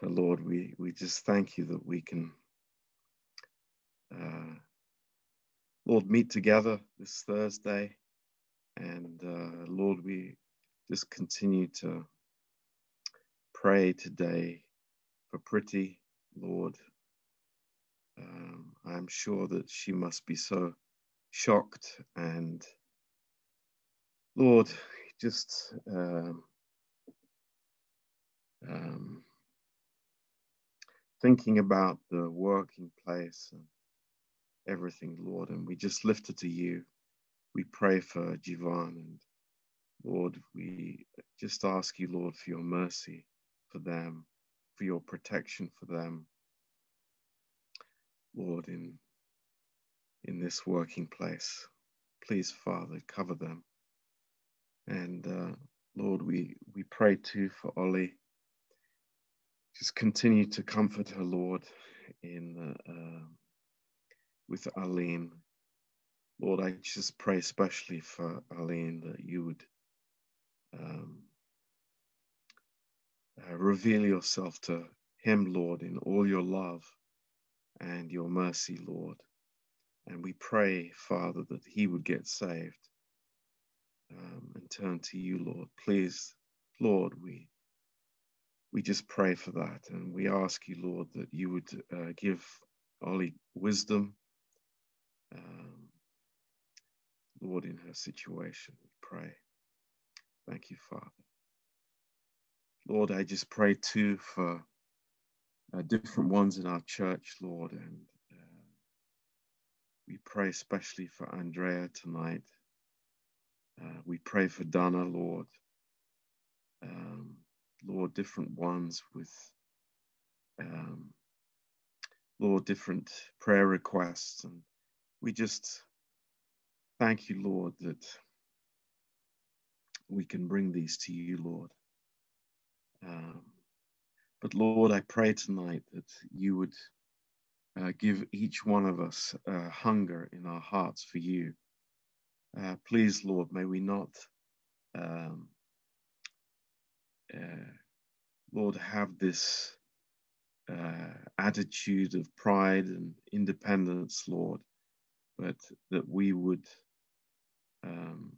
So, Lord, we, we just thank you that we can, uh, Lord, meet together this Thursday. And uh, Lord, we just continue to pray today for Pretty, Lord. Um, I'm sure that she must be so shocked and, Lord, just um, um, thinking about the working place and everything, Lord, and we just lift it to you. We pray for Jivan and Lord, we just ask you, Lord, for your mercy for them, for your protection for them, Lord, in in this working place. Please, Father, cover them. And uh, Lord, we we pray too for Ollie just continue to comfort her, Lord, in uh, with Arlene. Lord, I just pray especially for Arlene that you would um, uh, reveal yourself to him, Lord, in all your love and your mercy, Lord. And we pray, Father, that he would get saved um, and turn to you, Lord. Please, Lord, we we just pray for that. And we ask you, Lord, that you would uh, give Ollie wisdom, um, Lord, in her situation. We pray. Thank you, Father. Lord, I just pray too for uh, different ones in our church, Lord, and uh, we pray especially for Andrea tonight. Uh, we pray for Donna, Lord. Um, Lord, different ones with, um, Lord, different prayer requests. And we just thank you, Lord, that we can bring these to you, Lord. Um, but Lord, I pray tonight that you would uh, give each one of us uh, hunger in our hearts for you. Uh, please, Lord, may we not um, uh, Lord, have this uh, attitude of pride and independence, Lord, but that we would um,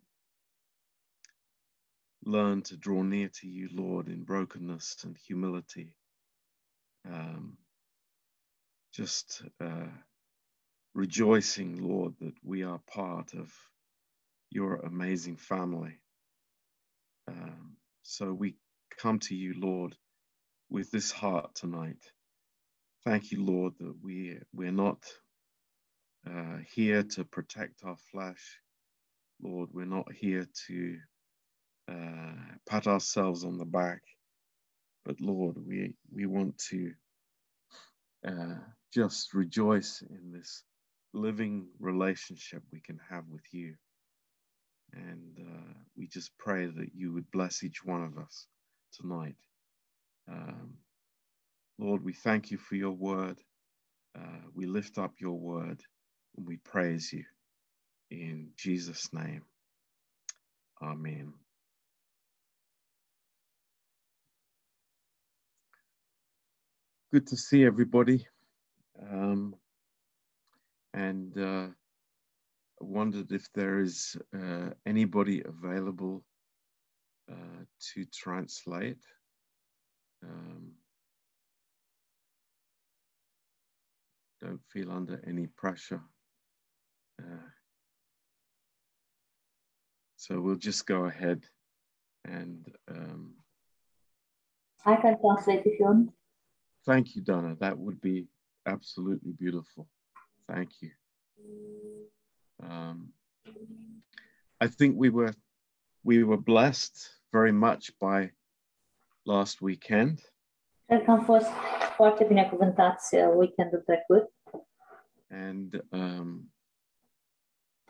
learn to draw near to you, Lord, in brokenness and humility. Um, just uh, rejoicing, Lord, that we are part of your amazing family. Um, so we come to you, Lord, with this heart tonight. Thank you, Lord, that we, we're not uh, here to protect our flesh. Lord, we're not here to uh, pat ourselves on the back, but Lord, we, we want to uh, just rejoice in this living relationship we can have with you. And uh, we just pray that you would bless each one of us tonight. Um, Lord, we thank you for your word. Uh, we lift up your word and we praise you in Jesus' name. Amen. Good to see everybody. Um, and uh, wondered if there is uh, anybody available uh, to translate. Um, don't feel under any pressure. Uh, so we'll just go ahead and. Um, I can translate if you want. Thank you, Donna. That would be absolutely beautiful. Thank you. Um, I think we were we were blessed very much by last weekend. Cred că am fost foarte binecuvântați uh, weekendul trecut. And um,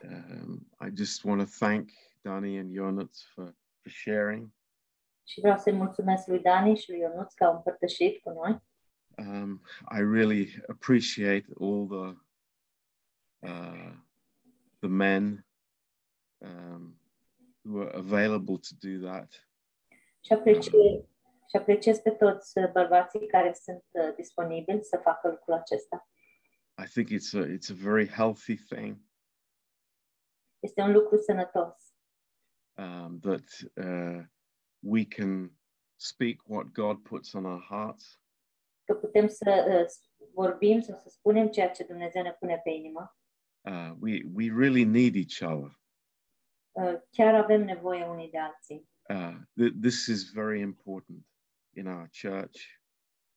um, I just want to thank Dani and Jonas for, for sharing. Și vreau să-i mulțumesc lui Dani și lui Ionuț că au împărtășit cu noi. Um, I really appreciate all the uh, the men um, who are available to do that. Și apreciez, Și apreciez pe toți uh, bărbații care sunt uh, disponibili să facă lucrul acesta. I think it's a it's a very healthy thing Este un lucru sănătos um, that uh, we can speak what God puts on our hearts, că putem să uh, vorbim sau să spunem ceea ce Dumnezeu ne pune pe inimă. uh, we we really need each other. Uh, Chiar avem nevoie unii de alții. Uh, th- this is very important in our church.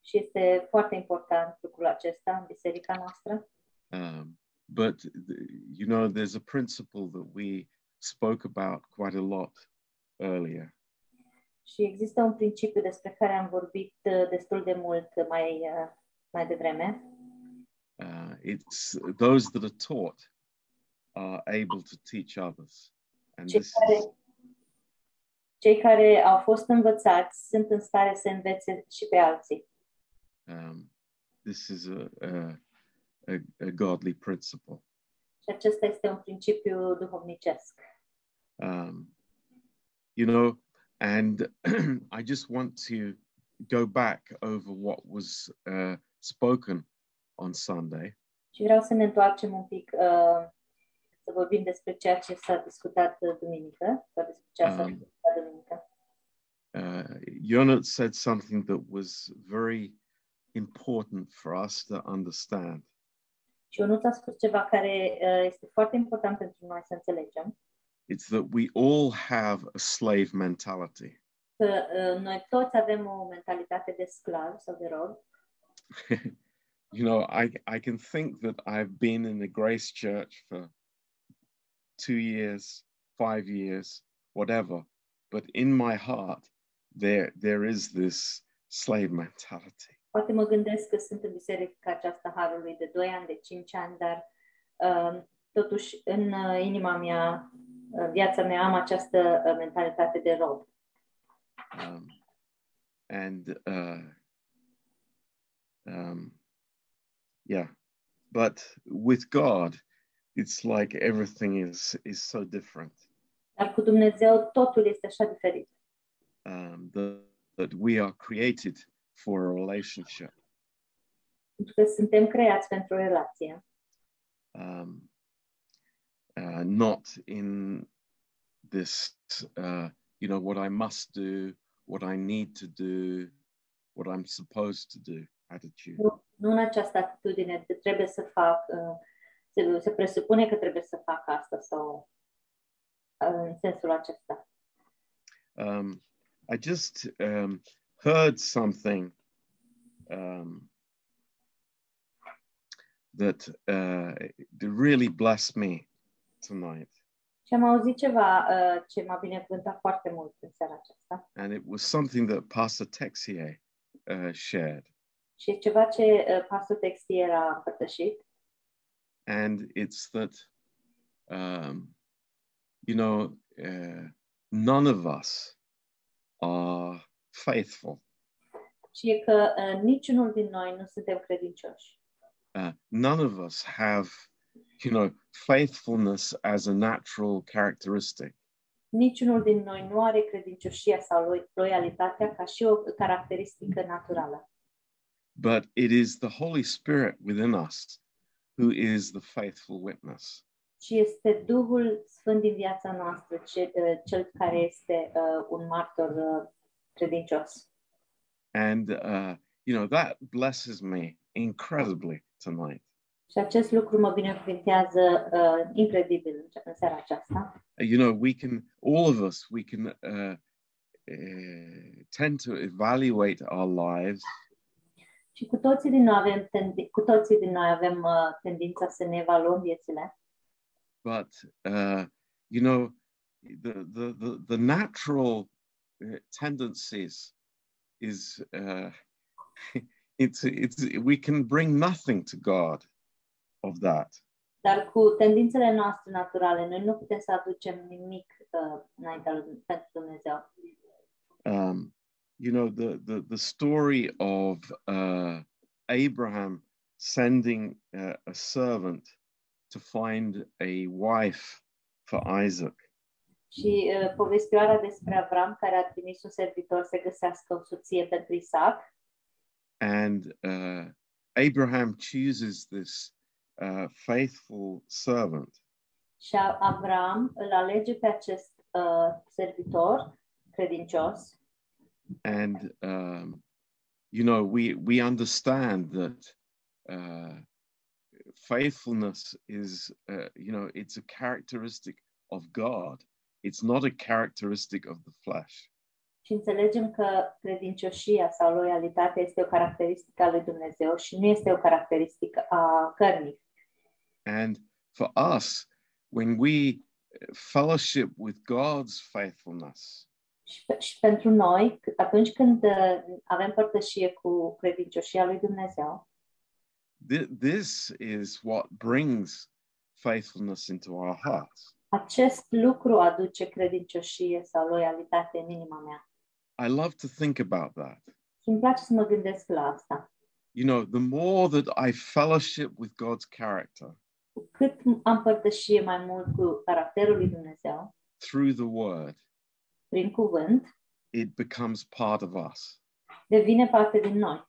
Și este foarte important lucrul acesta în biserica noastră. Um, but th- you know, there's a principle that we spoke about quite a lot earlier, Și există un principiu despre care am vorbit uh, destul de mult mai, uh, mai devreme. uh, it's those that are taught are able to teach others. And Cei this is, care, cei care au fost învățați sunt în stare să învețe și pe alții. um, this is a, a, a, a godly principle. Și acesta este un principiu duhovnicesc. Um, you know, and I just want to go back over what was uh, spoken on Sunday. Și vreau să ne întoarcem un pic, uh, să vorbim despre ceea ce s-a discutat uh, duminică, sau despre ceea ce s-a Um, discutat duminică. Uh, Jonat said something that was very important for us to understand. Și Ionuț a spus ceva care uh, este foarte important pentru noi să înțelegem, It's that we all have a slave mentality. că uh, noi toți avem o mentalitate de sclav sau de rob. you know, I, I can think that I've been in the Grace Church for two years, five years, whatever, but in my heart, there there is this slave mentality. Poate mă gândesc că sunt în biserica aceasta Harului de 2 ani, de 5 ani, dar uh, totuși în uh, inima mea, în viața mea am această uh, mentalitate de rob. Um, and uh, um, yeah, but with God, it's like everything is is so different. Dar cu Dumnezeu totul este așa diferit. Um, that, that we are created for a relationship. Pentru că suntem creați pentru o relație. um, uh, not in this, uh, you know, what I must do, what I need to do, what I'm supposed to do attitude. Nu, nu în această atitudine de trebuie să fac, uh, se, se presupune că trebuie să fac asta sau uh, în sensul acesta. Um, I just um, heard something um, that uh, that really blessed me tonight, Și am auzit ceva uh, ce m-a binecuvântat foarte mult în seara aceasta. and it was something that Pastor Texier uh, shared. Și e ceva ce uh, Pastor Texier a împărtășit. And it's that um, you know uh, none of us are faithful Și e că uh, niciunul din noi nu suntem credincioși. uh, none of us have you know faithfulness as a natural characteristic Niciunul din noi nu are credincioșia sau lo- loialitatea ca și o caracteristică naturală. but it is the holy spirit within us who is the faithful witness Și este Duhul Sfânt din viața noastră, ce, uh, cel care este uh, un martor uh, credincios. and uh, you know that blesses me incredibly tonight Și acest lucru mă binecuvintează uh, incredibil în, în seara aceasta. you know we can all of us we can uh, uh, tend to evaluate our lives Și cu toții din noi avem, tendi- cu toții din noi avem uh, tendința să ne evaluăm viețile. but uh, you know the the the, the natural uh, tendencies is uh, it's it's we can bring nothing to god of that Dar cu tendințele noastre naturale, noi nu putem să aducem nimic uh, înaintea lui pentru Dumnezeu. um, you know the the the story of uh, abraham sending uh, a servant to find a wife for isaac. Și uh, povestioara despre Avram care a trimis un servitor să găsească o soție pentru Isaac. And uh, Abraham chooses this uh, faithful servant. și Avram îl alege pe acest uh, servitor credincios And um, you know, we we understand that uh, faithfulness is, uh, you know, it's a characteristic of God. It's not a characteristic of the flesh. și înțelegem că credincioșia sau loialitatea este o caracteristică a lui Dumnezeu și nu este o caracteristică a cărnii. And for us, when we fellowship with God's faithfulness, Și, pe- și pentru noi, c- atunci când uh, avem părtășie cu credincioșia lui Dumnezeu, thi- this is what brings faithfulness into our hearts. acest lucru aduce credincioșie sau loialitate în inima mea. I love to think about that. Și îmi place să mă gândesc la asta. You know, the more that I fellowship with God's character Cu cât am părtășie mai mult cu caracterul lui Dumnezeu, through the word, prin cuvânt, it becomes part of us. devine parte din noi.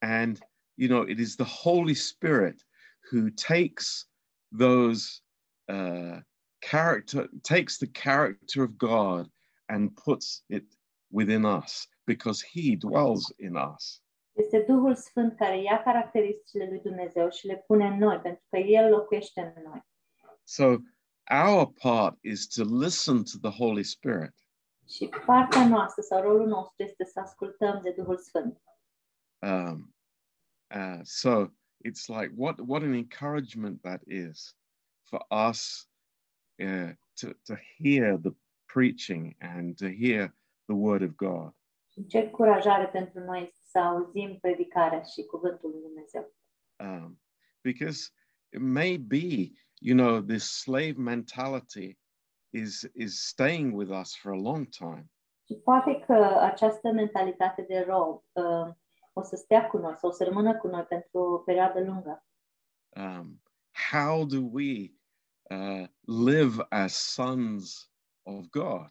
And, you know, it is the Holy Spirit who takes those uh, character, takes the character of God and puts it within us because he dwells in us. Este Duhul Sfânt care ia caracteristicile lui Dumnezeu și le pune în noi, pentru că El locuiește în noi. So our part is to listen to the Holy Spirit. Și partea noastră sau rolul nostru este să ascultăm de Duhul Sfânt. Um, uh, so it's like what what an encouragement that is for us uh, to to hear the preaching and to hear the word of God. Și ce încurajare pentru noi este să auzim predicarea și cuvântul lui Dumnezeu. Um, because it may be, you know, this slave mentality is is staying with us for a long time. Și poate că această mentalitate de rob uh, o să stea cu noi sau o să rămână cu noi pentru o perioadă lungă. Um, how do we uh, live as sons of God?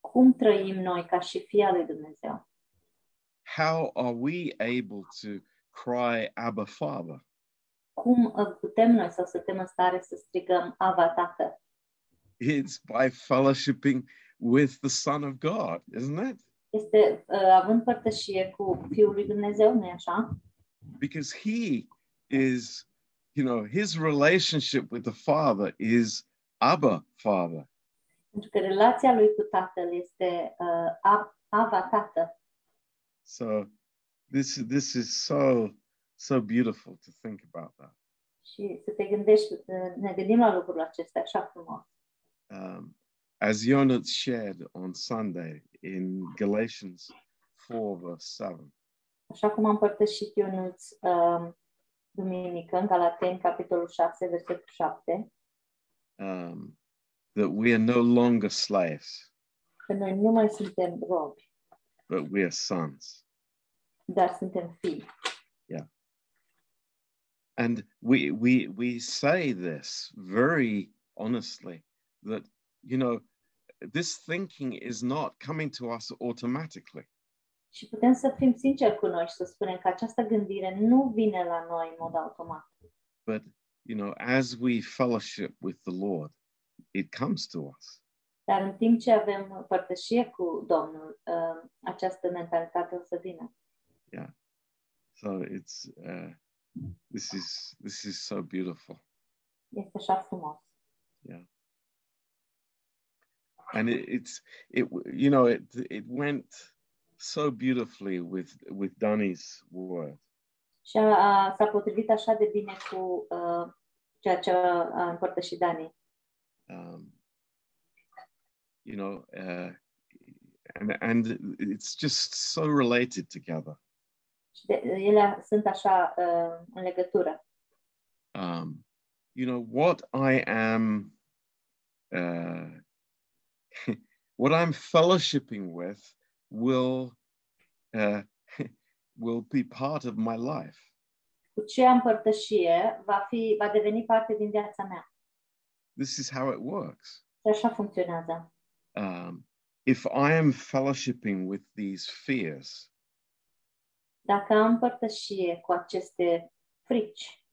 Cum trăim noi ca și fii al lui Dumnezeu? how are we able to cry Abba Father? Cum uh, putem noi să suntem în stare să strigăm Ava Tată? It's by fellowshipping with the Son of God, isn't it? Este uh, având părtășie cu Fiul lui Dumnezeu, nu așa? Because He is, you know, His relationship with the Father is Abba Father. Pentru că relația lui cu Tatăl este uh, Ab- Ava Tată. So this this is so so beautiful to think about that. Și să te gândești, uh, ne gândim la lucrurile acestea așa frumos. Um, as Jonas shared on Sunday in Galatians 4 verse 7. Așa cum am părtășit Ionuț uh, duminică în Galateni, capitolul 6, versetul 7, um, that we are no longer slaves, că noi nu mai suntem robi, but we are sons. dar suntem fii. And we we we say this very honestly that you know this thinking is not coming to us automatically. Și putem să fim sinceri cu noi și să spunem că această gândire nu vine la noi în mod automat. But you know, as we fellowship with the Lord, it comes to us. Dar în timp ce avem părtășie cu Domnul, uh, această mentalitate o să vină. So it's uh, this is this is so beautiful. Este așa frumos. And it, it's it you know it it went so beautifully with with Danny's word Și a, a, s-a potrivit așa de bine cu uh, ceea ce a împărtășit Dani. um, you know uh, and and it's just so related together Și de, ele sunt așa uh, în legătură. um, you know what I am uh, what I'm fellowshipping with will uh, will be part of my life Cu ce am va, fi, va deveni parte din viața mea. this is how it works Și așa funcționează. um, if I am fellowshipping with these fears, Dacă am cu aceste frici,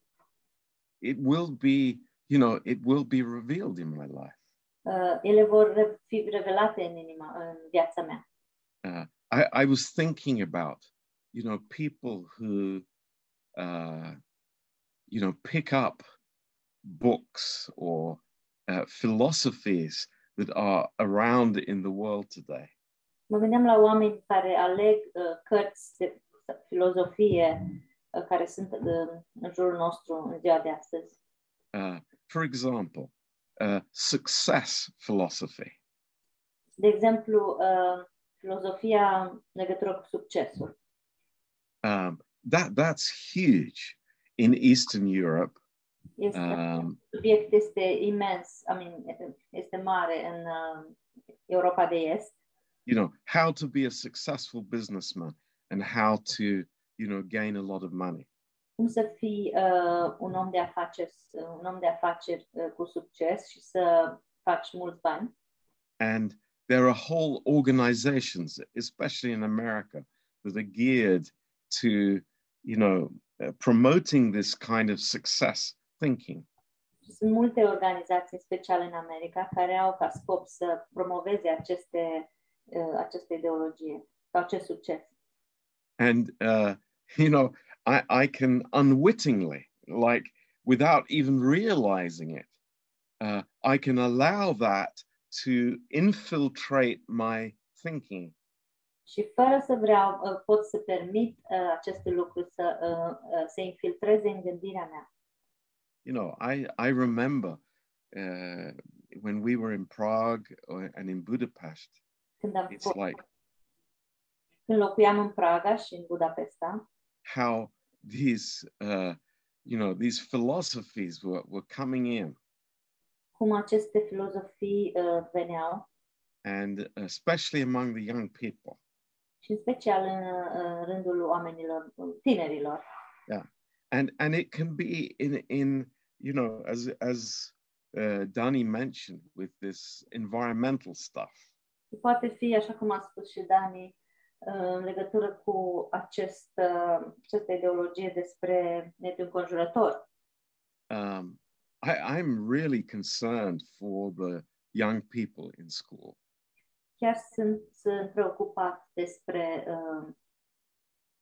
it will be, you know, it will be revealed in my life. Uh, ele vor fi revelate în inima, în viața mea. Uh, I, I was thinking about, you know, people who, uh, you know, pick up books or uh, philosophies that are around in the world today. Mă gândeam la oameni care aleg uh, cărți de filozofie uh, care sunt uh, în jurul nostru în ziua de astăzi. Uh, for example, uh, success philosophy. De exemplu, uh, filozofia în legătură cu succesul. Um, that that's huge in Eastern Europe. Este, Um, subiect este imens, I mean, este mare în uh, Europa de Est. you know how to be a successful businessman and how to you know gain a lot of money. Cum să fii uh, un om de afaceri, un om de afaceri uh, cu succes și să faci mulți bani. And there are whole organizations, especially in America, that are geared to, you know, uh, promoting this kind of success thinking. Și Sunt multe organizații, în special în America, care au ca scop să promoveze aceste, uh, aceste ideologie sau acest succes. And, uh, you know, I, I can unwittingly, like without even realizing it, uh, I can allow that to infiltrate my thinking. Și fără să vreau, uh, pot să permit uh, aceste lucruri să uh, uh, se infiltreze în gândirea mea. You know, I, I remember uh, when we were in Prague and in Budapest, Când, am it's fost, like când locuiam în Praga și în Budapesta, how these, uh, you know, these philosophies were, were coming in. cum aceste filozofii uh, veneau And especially among the young people. și în special în, în rândul oamenilor, tinerilor. Yeah. And, and it can be in, in you know, as, as uh, Danny mentioned, with this environmental stuff. Și poate fi, așa cum a spus și Dani, uh, în legătură cu acest, uh, această ideologie despre mediul înconjurător. um, I, I'm really concerned for the young people in school Chiar sunt, sunt preocupat despre uh,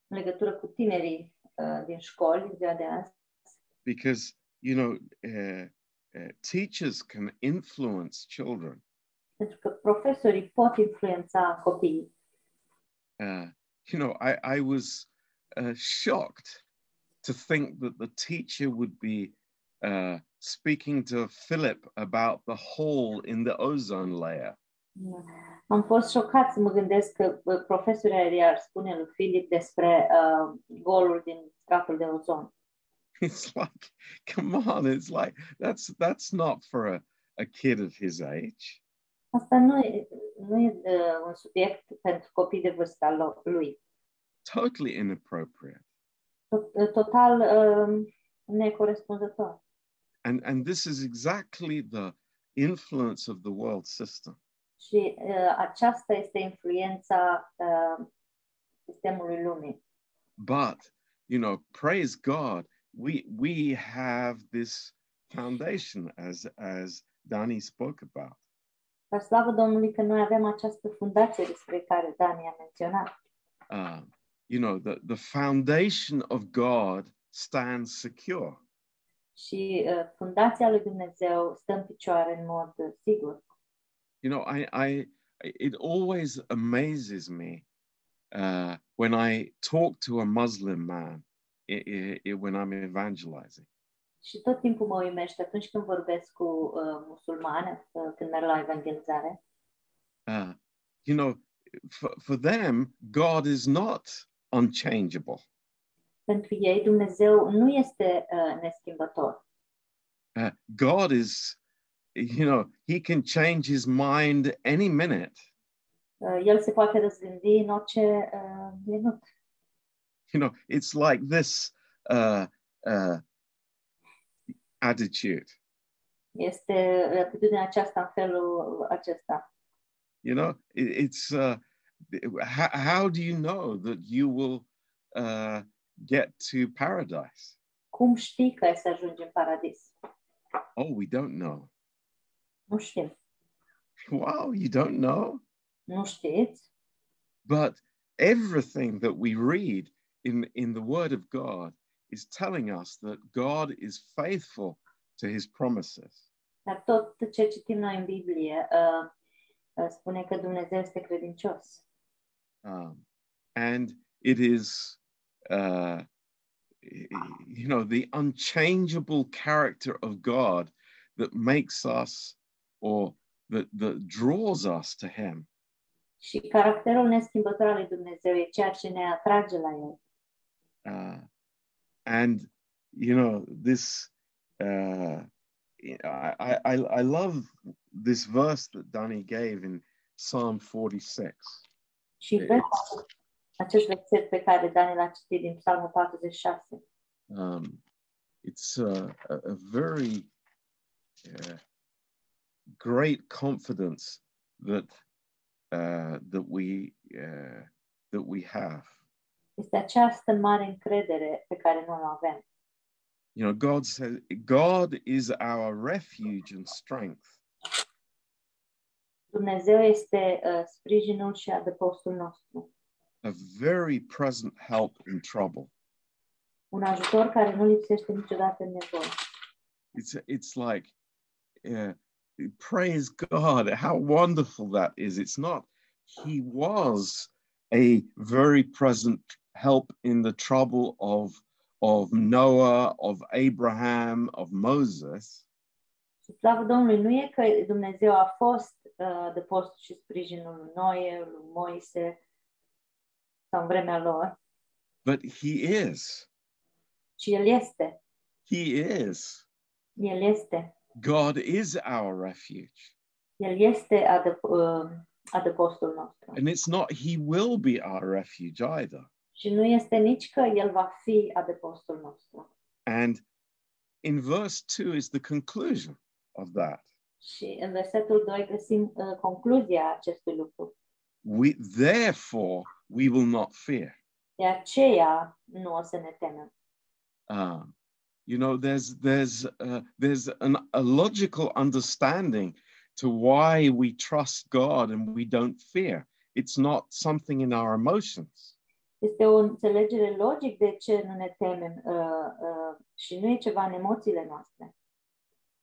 în legătură cu tinerii uh, din școli în ziua de azi, because you know uh, uh, teachers can influence children. pentru că profesorii pot influența copiii. Uh, you know, I, I was uh, shocked to think that the teacher would be uh, speaking to Philip about the hole in the ozone layer. Am fost șocat să mă gândesc că profesorii i-ar spune lui Filip despre uh, golul din stratul de ozon. It's like, come on, it's like that's that's not for a, a kid of his age. Asta nu e, nu e uh, un subiect pentru copii de vârsta lui. Totally inappropriate. Total uh, necorespunzător. And and this is exactly the influence of the world system. Și uh, aceasta este influența uh, sistemului lumii. But you know, praise God, we we have this foundation as as Danny spoke about. Dar slavă Domnului că noi avem această fundație despre care Dani a menționat. Um, you know, the, the foundation of God stands secure. Și uh, fundația lui Dumnezeu stă în picioare în mod uh, sigur. You know, I I it always amazes me uh, when I talk to a Muslim man i i i- when I'm evangelizing. Și tot timpul mă uimește atunci când vorbesc cu uh, musulmane, uh, când merg la evangelizare. Uh, you know, for, for them, God is not unchangeable. Pentru ei Dumnezeu nu este uh, neschimbător. Uh, God is, you know, He can change His mind any minute. Uh, el se poate răzgândi în orice uh, minut. You know, it's like this uh, uh, attitude. Este atitudinea aceasta în felul acesta. You know, it, it's uh, how, how do you know that you will uh, get to paradise? Cum știi că ai să ajungi în paradis? Oh, we don't know. Nu știm. Wow, you don't know? Nu știți? But everything that we read in, in the Word of God is telling us that God is faithful to his promises. Dar tot ce citim noi în Biblie uh, uh, spune că Dumnezeu este credincios. Um, and it is, uh, you know, the unchangeable character of God that makes us or that, that draws us to him. Și caracterul neschimbător al lui Dumnezeu e ceea ce ne atrage la el. Uh, and, you know, this, uh, I, I, I love this verse that Danny gave in Psalm 46. Și versul, acest verset pe care Dani l-a citit din Psalmul 46. Um, it's a, a, a very uh, great confidence that uh, that we uh, that we have. Este această mare încredere pe care noi o avem. You know, God says God is our refuge and strength. Dumnezeu este uh, sprijinul și adăpostul nostru. a very present help in trouble. Un ajutor care nu lipsește niciodată în nevoie. It's it's like, uh, praise God, how wonderful that is. It's not. He was a very present help in the trouble of of Noah, of Abraham, of Moses. Și slavă Domnului, nu e că Dumnezeu a fost uh, de post și sprijinul lui Noe, lui Moise, sau în vremea lor, But he is. ci El este. He is. El este. God is our refuge. El este adăp- uh, adăpostul nostru. And it's not he will be our refuge either. Și nu este nici că El va fi adăpostul nostru. And in verse 2 is the conclusion of that. Și în versetul 2 găsim uh, concluzia acestui lucru. We therefore we will not fear. De aceea nu o să ne temem. Um, you know, there's there's uh, there's an, a logical understanding to why we trust God and we don't fear. It's not something in our emotions. Este o înțelegere logic de ce nu ne temem uh, uh, și nu e ceva în emoțiile noastre.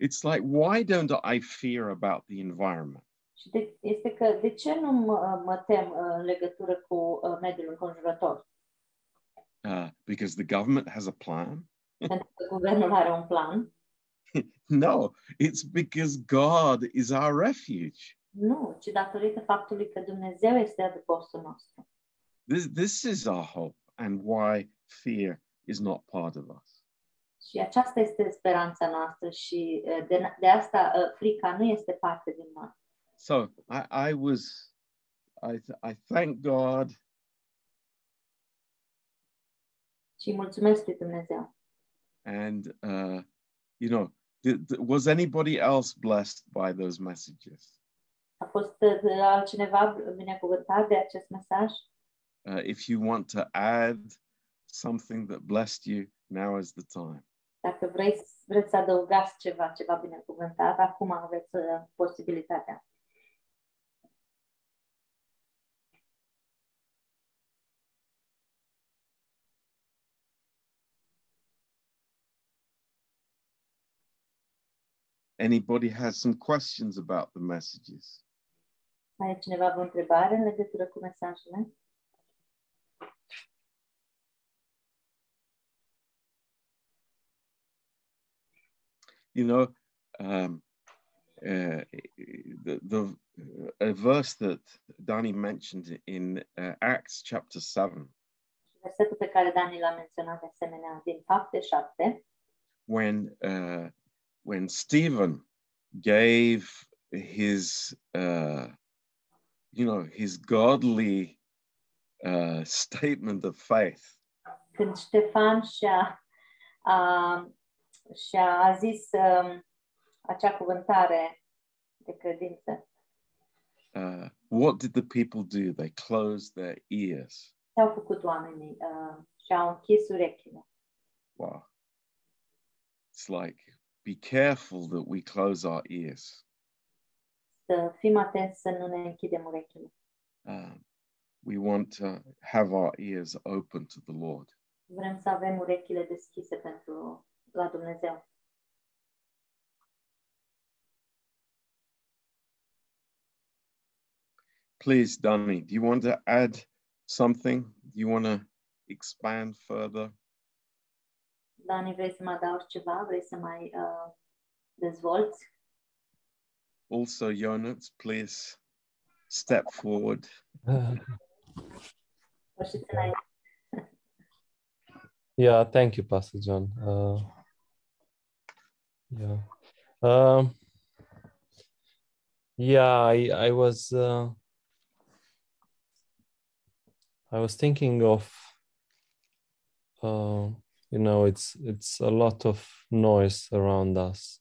It's like, why don't I fear about the environment? Și de, este că de ce nu mă, mă tem uh, în legătură cu uh, mediul înconjurător? Uh, because the government has a plan? Pentru că guvernul are un plan? No, it's because God is our refuge. Nu, ci datorită faptului că Dumnezeu este adăpostul nostru. This, this is our hope and why fear is not part of us. Și aceasta este speranța noastră și uh, de, de asta uh, frica nu este parte din noi. So I, I was, I, I thank God Și mulțumesc lui Dumnezeu. and uh, you know, th- was anybody else blessed by those messages? A fost uh, altcineva binecuvântat de acest mesaj? Uh, if you want to add something that blessed you, now is the time. Dacă vrei, vreți să adăugați ceva, ceva binecuvântat, acum aveți uh, posibilitatea. Anybody has some questions about the messages? Mai e cineva vreo întrebare în legătură cu mesajele? You know, um, uh, the, the a verse that Danny mentioned in uh, Acts chapter seven, Versetul pe care Dani l-a menționat de asemenea din Fapte 7, when uh, when Stephen gave his uh, you know his godly uh, statement of faith, când Ștefan și-a, a, și-a zis um, acea cuvântare de credință. uh, what did the people do? They closed their ears. Ce au făcut oamenii? Uh, și-au închis urechile. Wow. It's like, be careful that we close our ears. Să fim atenți să nu ne închidem urechile. Uh, we want to have our ears open to the Lord. Vrem să avem urechile deschise pentru la Dumnezeu. Please, Danny, do you want to add something? Do you want to expand further? Dani, vrei să mai adaugi ceva? Vrei să mai uh, dezvolți? Also, Jonas, please step forward. Yeah, thank you, Pastor John. Uh, yeah. Um, yeah, I, I was uh, I was thinking of uh, you know it's it's a lot of noise around us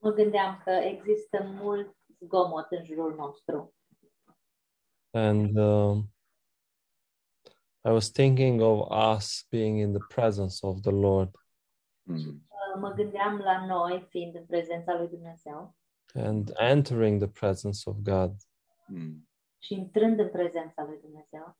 Mă gândeam că există mult zgomot în jurul nostru. and um, I was thinking of us being in the presence of the Lord Mm. Mă gândeam la noi fiind în prezența lui Dumnezeu and entering the presence of God. Mm. și intrând în prezența lui Dumnezeu.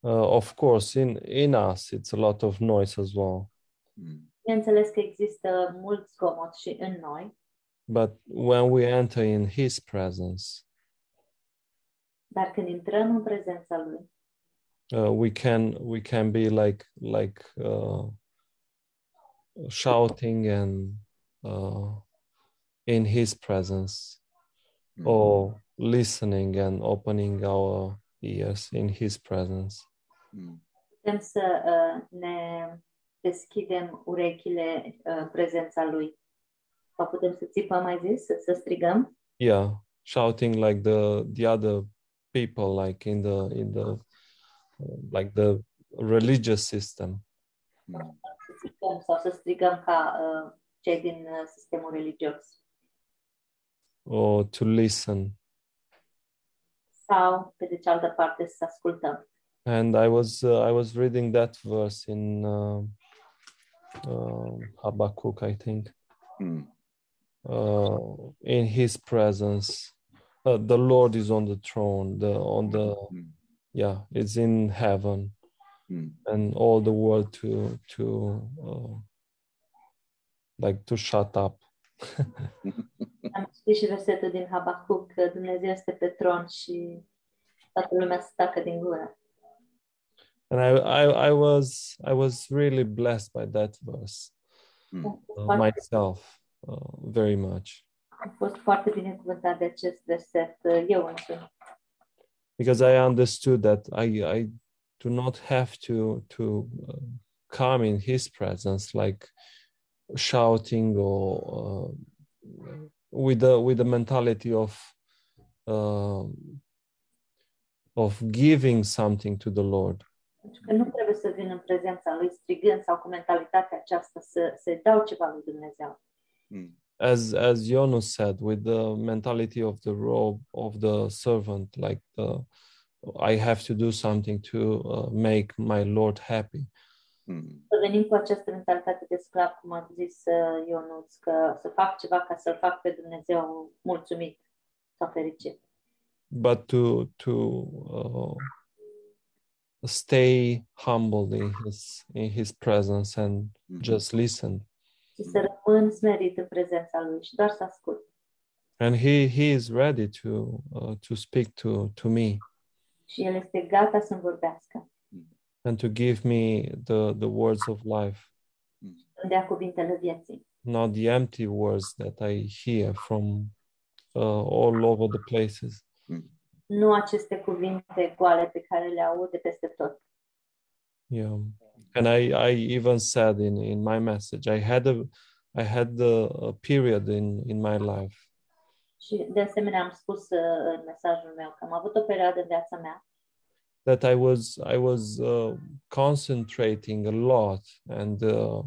Uh, of course, in in us, it's a lot of noise as well. Mm. Bineînțeles că există mult zgomot și în noi, But when we enter in His presence, dar când intrăm în prezența lui, uh, we can we can be like like uh, shouting and uh, in His presence, Mm. or listening and opening our ears in His presence. Mm. putem să uh, ne deschidem urechile uh, în prezența lui. Sau putem să țipăm, mai zis, să, să strigăm, Yeah, shouting like the the other people, like in the in the uh, like the religious system. Mm. Să țipăm sau să strigăm ca uh, cei din uh, sistemul religios. or to listen. Sau, pe de cealaltă parte, să ascultăm. And I was uh, I was reading that verse in uh, uh, Habakkuk, I think. Mm. Uh, in His presence, uh, the Lord is on the throne. The on the Mm. yeah, it's in heaven, Mm. and all the world to to uh, like to shut up. Am citit și versetul din Habacuc că Dumnezeu este pe tron și toată lumea să tacă din gură. And I, I I was I was really blessed by that verse Mm. uh, myself uh, very much. Am fost foarte binecuvântat de acest verset uh, eu însumi. because I understood that I I do not have to to uh, come in His presence like shouting or uh, with the with the mentality of uh, of giving something to the Lord, Pentru că nu trebuie să vin în prezența lui strigând sau cu mentalitatea aceasta să, să dau ceva lui Dumnezeu. Mm. as as Jonas said, with the mentality of the robe of the servant, like the I have to do something to uh, make my Lord happy. Mm. Să venim cu această mentalitate de sclav, cum a zis uh, Ionuț, că să fac ceva ca să-L fac pe Dumnezeu mulțumit sau fericit. but to to uh, stay humble in his in his presence and Mhm. just listen Și să rămân smerit în prezența lui și doar să ascult. and he he is ready to uh, to speak to to me Și El este gata să-mi vorbească. and to give me the the words of life Îmi dea cuvintele vieții. not the empty words that i hear from uh, all over the places Nu aceste cuvinte goale pe care le aud de peste tot. yeah and i i even said in in my message i had a i had the a period in in my life Și de asemenea am spus uh, în mesajul meu că am avut o perioadă în viața mea that I was I was uh, concentrating a lot and uh,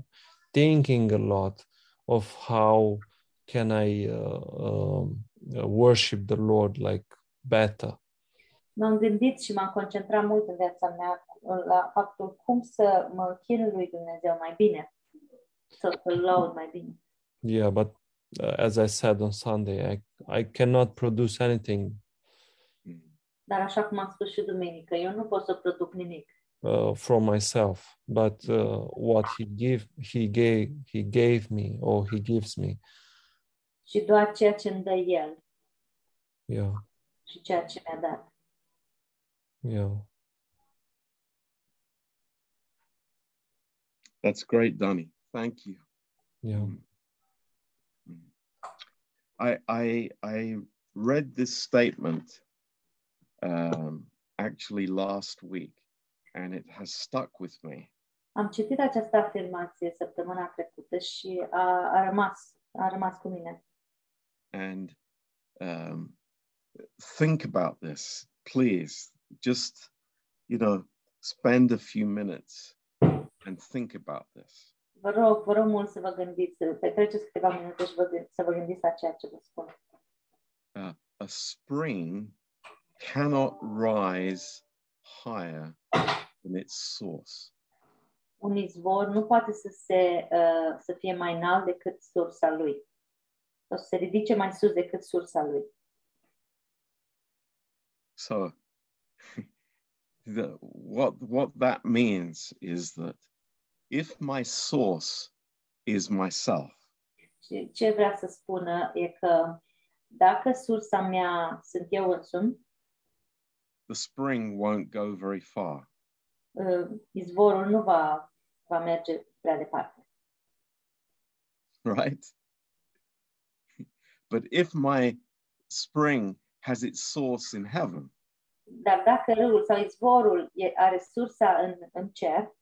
thinking a lot of how can I uh, um, uh, worship the Lord like better. M-am gândit și m-am concentrat mult în viața mea la faptul cum să mă chinui lui Dumnezeu mai bine, să îl laud mai bine. Yeah, but uh, as I said on Sunday, I, I cannot produce anything Dar așa cum am spus și duminică, eu nu pot să produc nimic. uh, from myself, but uh, what he give he gave he gave me or he gives me. Și doar ceea ce îmi dă El Yeah, și ceea ce mi-a dat. yeah. That's great, Donny. Thank you. Yeah. I I I read this statement um, actually last week, and it has stuck with me. Am citit această afirmație săptămâna trecută și a, a rămas, a rămas cu mine. And um, think about this, please. Just you know, spend a few minutes and think about this. Vă rog, vă rog mult să vă gândiți, să petreceți câteva minute și vă, gând- să vă gândiți la ceea ce vă spun. Uh, a spring cannot rise higher than its source. Un izvor nu poate să, se, uh, să fie mai înalt decât sursa lui. Sau să se ridice mai sus decât sursa lui. So, the, what what that means is that if my source is myself, Și ce vrea să spună e că dacă sursa mea sunt eu însumi, the spring won't go very far. uh, izvorul nu va, va merge prea departe. right? But if my spring has its source in heaven, Dar dacă râul sau izvorul are sursa în, în cer,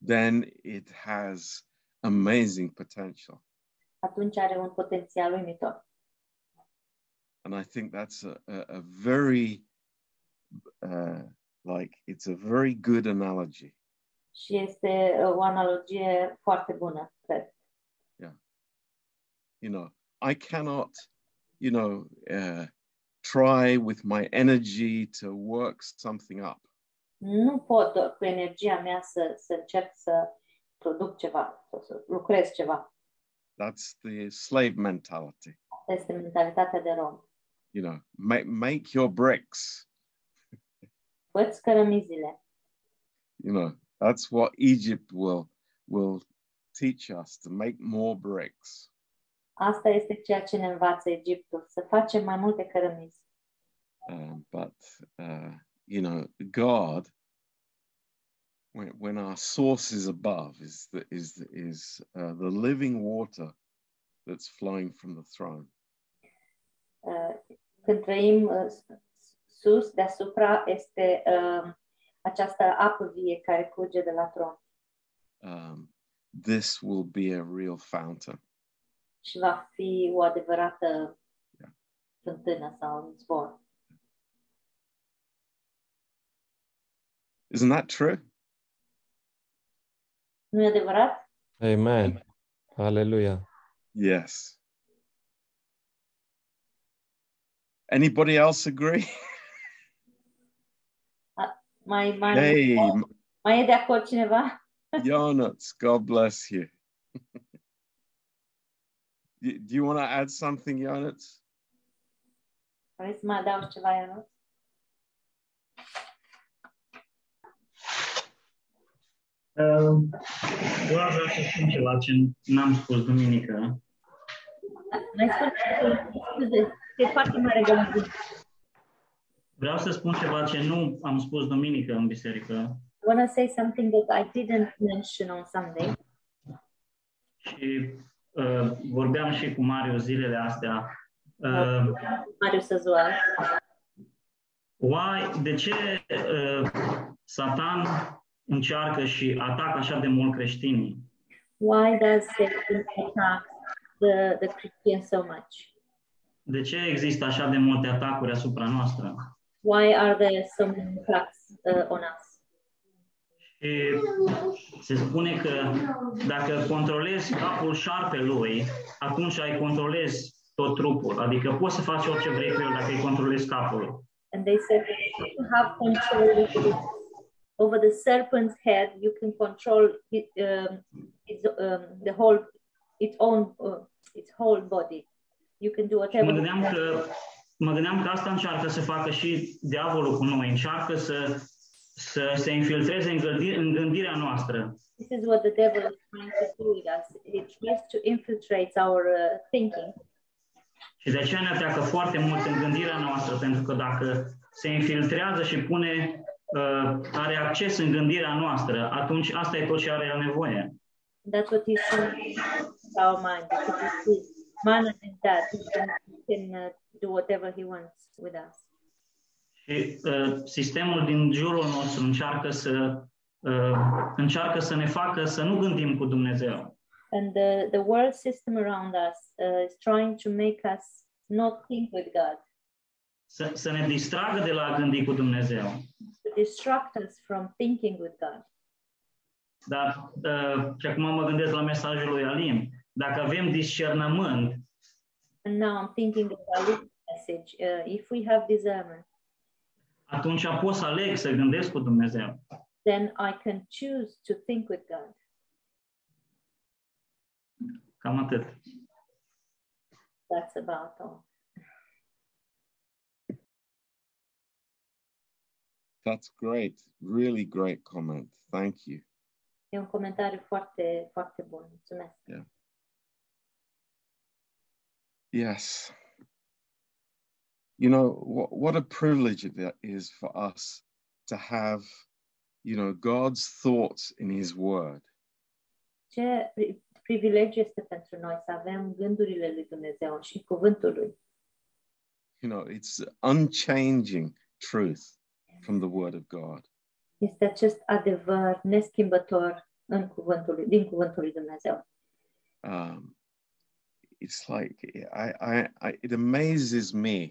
then it has amazing potential. atunci are un potențial uimitor. And I think that's a, a, a very, uh, like, it's a very good analogy. Și este uh, o analogie foarte bună, cred. You know, I cannot, you know, uh, try with my energy to work something up. Nu pot uh, cu energia mea să, să încerc să produc ceva, să lucrez ceva. That's the slave mentality. Este mentalitatea de rom. You know, make, make your bricks. Fă-ți cărămizile. you know that's what egypt will will teach us to make more bricks Asta este ceea ce ne învață Egiptul, să facem mai multe cărămizi. um, but uh, you know god when, when our source is above is the, is the, is uh, the living water that's flowing from the throne Uh, trăim uh, sus, deasupra, este uh, această apă vie care curge de la tron um, this will be a real fountain și va fi o adevărată Yeah. fântână sau zbor. Isn't that true Nu adevărat? Amen. Hallelujah. yes anybody else agree Mai, mai, hey mai e de acord cineva? Jonas, God bless you. do do you want to add something, Jonas? Vrei să mai adaugi ceva, Ionut? Eu aș vrea să spun ceva ce n-am spus duminică. Mai spun scuze, e foarte mare gălăgie. Vreau să spun ceva ce nu am spus duminică în biserică I want to say something that I didn't mention on Sunday. și uh, vorbeam și cu Mario zilele astea. Uh, Marius Azuar. why, de ce uh, Satan încearcă și atacă așa de mult creștinii? Why does Satan attack the, the Christians so much? De ce există așa de multe atacuri asupra noastră? Why are there so many attacks uh, on us? Și se spune că dacă controlezi capul șarpelui, atunci ai controlezi tot trupul. Adică poți să faci orice vrei cu el dacă îi controlezi capul. And they said that if you have control over the, serpent's head, you can control it, um, its, um, the whole, its own, uh, its whole body. You can do whatever. mă gândeam că, mă gândeam că asta încearcă să facă și diavolul cu noi. Încearcă să, să se infiltreze în, gândi, în gândirea noastră. This is what the devil is trying to do with us. He tries to infiltrate our uh, thinking. Și de aceea ne atacă foarte mult în gândirea noastră, pentru că dacă se infiltrează și pune, are acces în gândirea noastră, atunci asta e tot ce are el nevoie. That's what he's doing with our mind. Because if we manage that, he can, he can uh, do whatever he wants with us. Și uh, sistemul din jurul nostru încearcă să, uh, încearcă să ne facă să nu gândim cu Dumnezeu. And the, the world system around us uh, is trying to make us not think with God, Să, să ne distragă de la a gândi cu Dumnezeu. Distract us from thinking with God. Dar, uh, și acum mă gândesc la mesajul lui Alin, dacă avem discernământ, And now I'm thinking about this message. Uh, if we have discernment, atunci pot să aleg să gândesc cu Dumnezeu. then I can choose to think with God. Cam atât. That's about all. That's great. Really great comment. Thank you. E un comentariu foarte, foarte bun. Mulțumesc. Yes. You know, what, what a privilege it is for us to have, you know, God's thoughts in His Word. Ce pri- privilegiu este pentru noi să avem gândurile lui Dumnezeu și cuvântul lui. You know, it's unchanging truth from the Word of God. Este acest adevăr neschimbător în cuvântul lui, din cuvântul lui Dumnezeu. Um, it's like I, I, I, it amazes me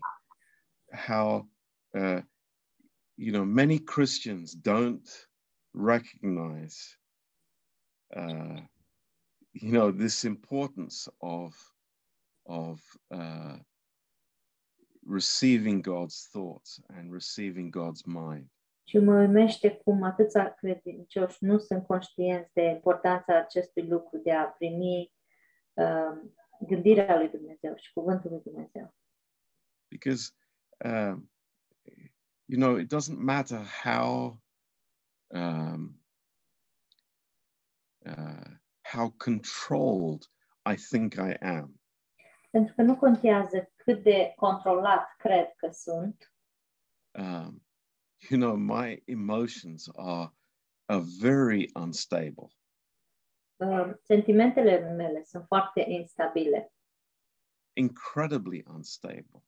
how, uh, you know, many Christians don't recognize, uh, you know, this importance of of uh, receiving God's thoughts and receiving God's mind. Și mă uimește cum atâția credincioși nu sunt conștienți de importanța acestui lucru de a primi um, gândirea lui Dumnezeu și cuvântul lui Dumnezeu. because um, you know it doesn't matter how um, uh, how controlled I think I am. Pentru că nu contează cât de controlat cred că sunt, Um, you know, my emotions are are very unstable, uh, sentimentele mele sunt foarte instabile, incredibly unstable,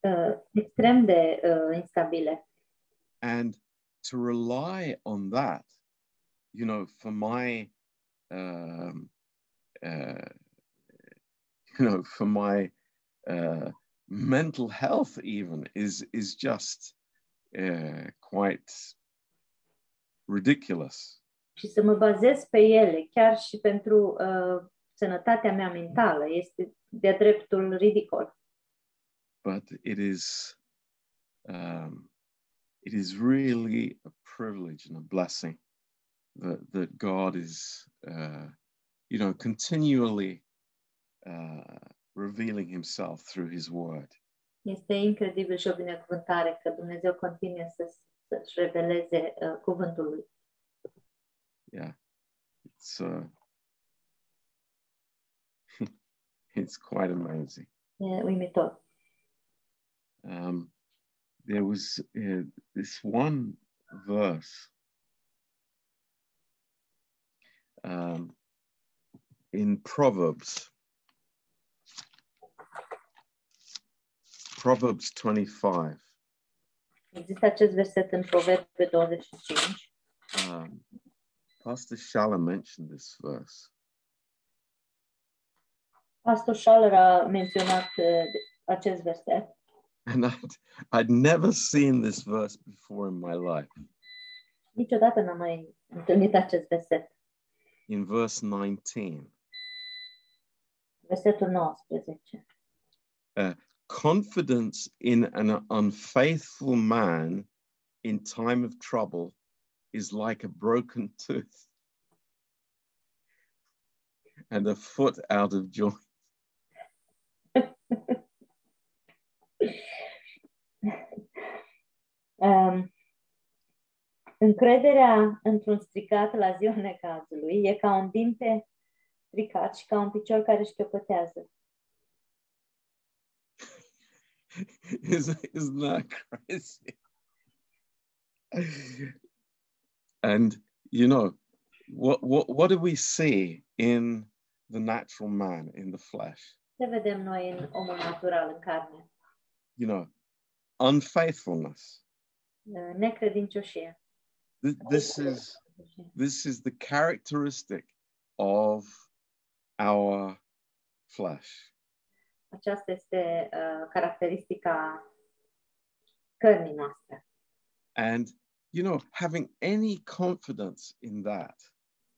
uh, extrem de uh, instabile. and to rely on that, you know, for my um, uh, you know, for my uh, mental health even is is just uh, quite ridiculous. Și să mă bazez pe ele, chiar și pentru uh, sănătatea mea mentală, este de dreptul ridicol. But it is um, it is really a privilege and a blessing that that God is uh, you know continually uh, revealing Himself through His Word. Este incredibil și o binecuvântare că Dumnezeu continuă să, să-și reveleze uh, cuvântul lui. Yeah, it's uh, it's quite amazing. E uimitor. um, there was uh, this one verse um, in Proverbs, Proverbs 25. Există acest verset în Proverbe 25. Um, Pastor Shala mentioned this verse, Pastor Schaller a menționat uh, acest verset and I'd, I'd never seen this verse before in my life. Niciodată n-am mai întâlnit acest verset. In verse 19, Versetul 19. uh, confidence in an unfaithful man in time of trouble is like a broken tooth and a foot out of joint. Um, încrederea într-un stricat la ziua necazului e ca un dinte stricat și ca un picior care își Isn't, isn't that crazy? and you know, what, what, what do we see in the natural man, in the flesh? Ce vedem noi în omul natural, în carne? You know, unfaithfulness. Uh, Necredincioșie. This is this is the characteristic of our flesh. Aceasta este uh, caracteristica cărnii noastre. And you know, having any confidence in that,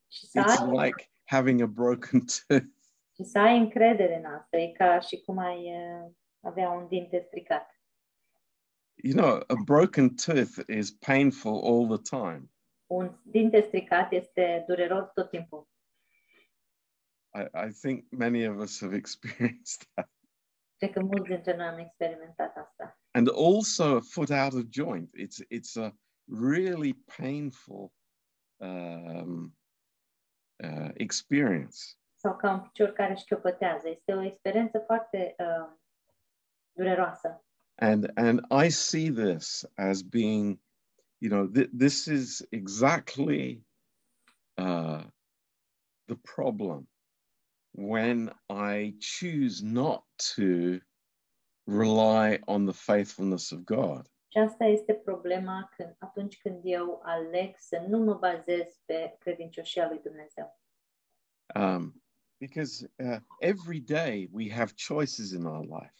it's ai, like having a broken tooth. și să ai încredere în asta. E ca și cum ai uh, avea un dinte stricat. You know, a broken tooth is painful all the time. Un dinte stricat este dureros tot timpul. I, I think many of us have experienced that. Că mulți dintre noi am experimentat asta. And also a foot out of joint. It's it's a really painful um, uh, experience. Sau ca un picior care își chiopătează. Este o experiență foarte uh, dureroasă. And and I see this as being, you know, th- this is exactly uh, the problem when I choose not to rely on the faithfulness of God. Și asta este problema când, atunci când eu aleg să nu mă bazez pe credincioșia lui Dumnezeu. Um, because uh, every day we have choices in our life.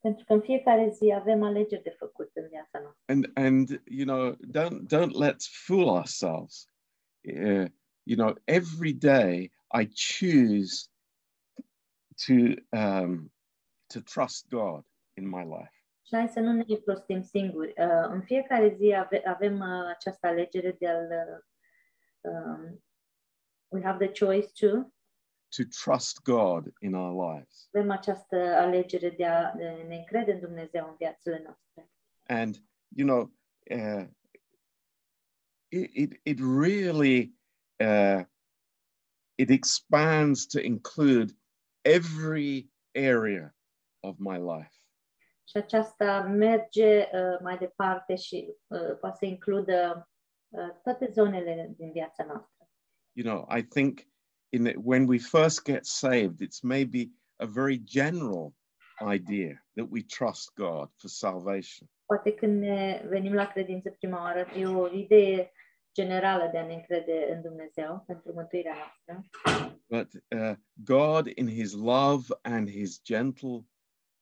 Pentru că în fiecare zi avem alegeri de făcut în viața noastră. and and you know don't don't let's fool ourselves Uh, you know every day i choose to um to trust god in my life Și hai să nu ne prostim singuri. Uh, în fiecare zi ave, avem uh, această alegere de a-l... Uh, um, we have the choice to... to trust god in our lives Avem această alegere de a ne încrede în Dumnezeu în viațele noastre. and you know uh, it, it it really uh, it expands to include every area of my life Și aceasta merge uh, mai departe și uh, poate să includă uh, toate zonele din viața noastră. you know, I think in it, when we first get saved, it's maybe a very general idea that we trust God for salvation. Poate când ne venim la credință prima oară, e o idee generală de a ne încrede în Dumnezeu pentru mântuirea noastră. But uh, God, in His love and His gentle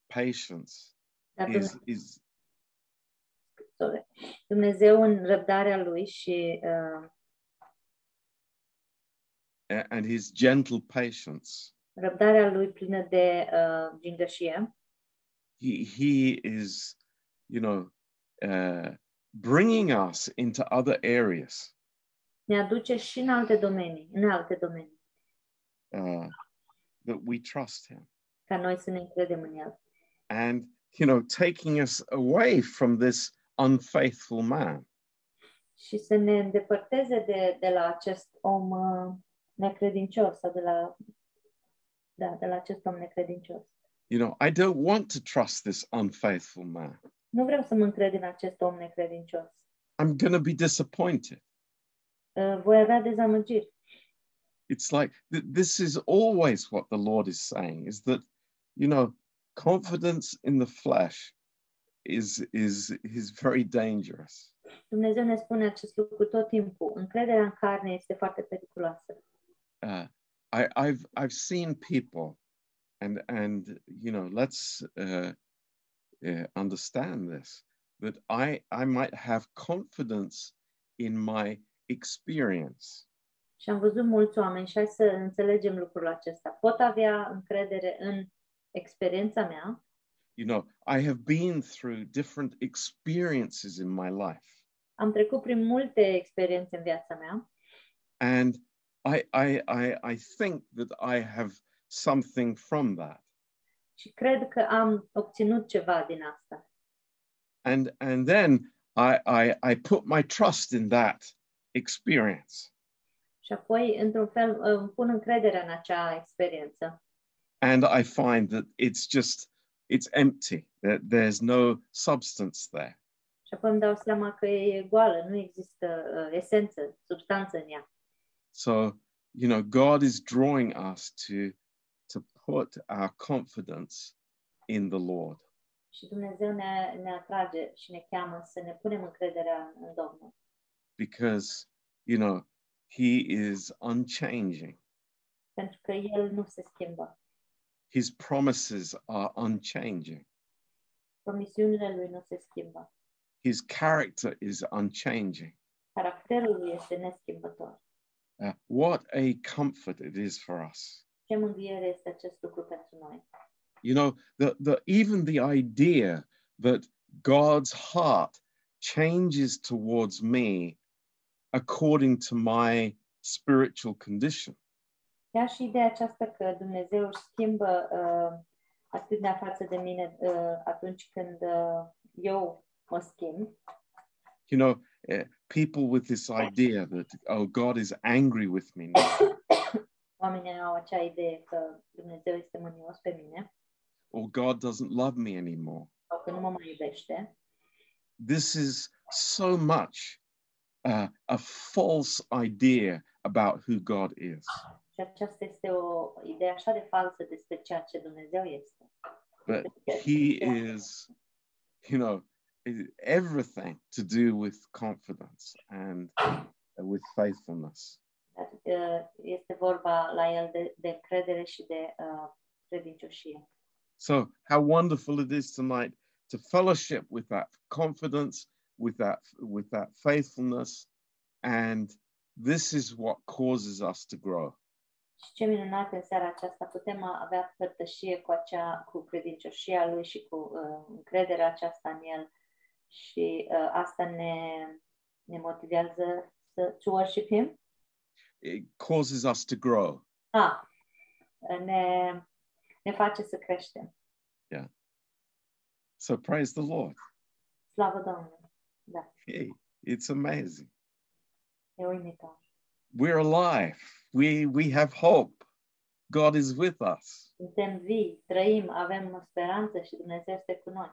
patience, Dar is is sorry, Dumnezeu în răbdarea Lui și uh, and His gentle patience, răbdarea Lui plină de uh, gingășie, He He is, you know, uh, bringing us into other areas ne aduce și în alte domenii, în alte domenii, uh, that we trust Him. ca noi să ne încredem în El. and you know taking us away from this unfaithful man Și să ne îndepărteze de, de la acest om uh, necredincios sau de la, da, de la acest om necredincios. you know i don't want to trust this unfaithful man Nu vreau să mă încred în acest om necredincios. i'm going to be disappointed Uh, voi avea dezamăgiri. it's like th- this is always what the lord is saying is that you know confidence in the flesh is is is very dangerous Dumnezeu ne spune acest lucru tot timpul. Încrederea în carne este foarte periculoasă. uh, I, I've I've seen people, and and you know, let's uh, uh, understand this that I I might have confidence in my experience, Și am văzut mulți oameni și hai să înțelegem lucrul acesta. Pot avea încredere în experiența mea, you know, I have been through different experiences in my life. Am trecut prin multe experiențe în viața mea And I, I, I, I think that I have something from that. Și cred că am obținut ceva din asta. And, and then I, I, I put my trust in that experience. Și apoi, într-un fel, îmi pun încrederea în acea experiență. And I find that it's just, it's empty. That there's no substance there. Și apoi îmi dau seama că e goală, nu există uh, esență, substanță în ea. So, you know, God is drawing us to put our confidence in the Lord. Și Dumnezeu ne, ne atrage și ne cheamă să ne punem încrederea în Domnul. because you know he is unchanging Pentru că El nu se schimbă. his promises are unchanging Promisiunile Lui nu se schimbă. his character is unchanging Caracterul Lui este neschimbător. Uh, what a comfort it is for us Ce mângâiere este acest lucru pentru noi. you know the, the even the idea that god's heart changes towards me according to my spiritual condition Chiar și ideea aceasta că Dumnezeu își schimbă uh, atitudinea față de mine uh, atunci când uh, eu mă schimb. you know uh, people with this idea that oh god is angry with me now Au acea idee că Dumnezeu este mânios pe mine or god doesn't love me anymore sau că nu mă mai iubește. this is so much uh, a false idea about who God is. Și aceasta este o idee așa de falsă despre ceea ce Dumnezeu este. But He is, you know, everything to do with confidence and uh, with faithfulness. Dar, uh, Este vorba la el de, de încredere și de uh, credincioșie. So, how wonderful it is tonight to fellowship with that confidence, with that, with that faithfulness, and this is what causes us to grow. Și ce minunat în seara aceasta putem avea părtășie cu acea, cu credincioșia lui și cu uh, încrederea aceasta în el și uh, asta ne, ne motivează să to worship him. It causes us to grow. Ah, ne, ne face să creștem. So, praise the Lord. Slavă Domnului! Da, Hey, it's amazing. e uimitor. we're alive. We we have hope. God is with us. Suntem vii, trăim, avem speranță și Dumnezeu este cu noi.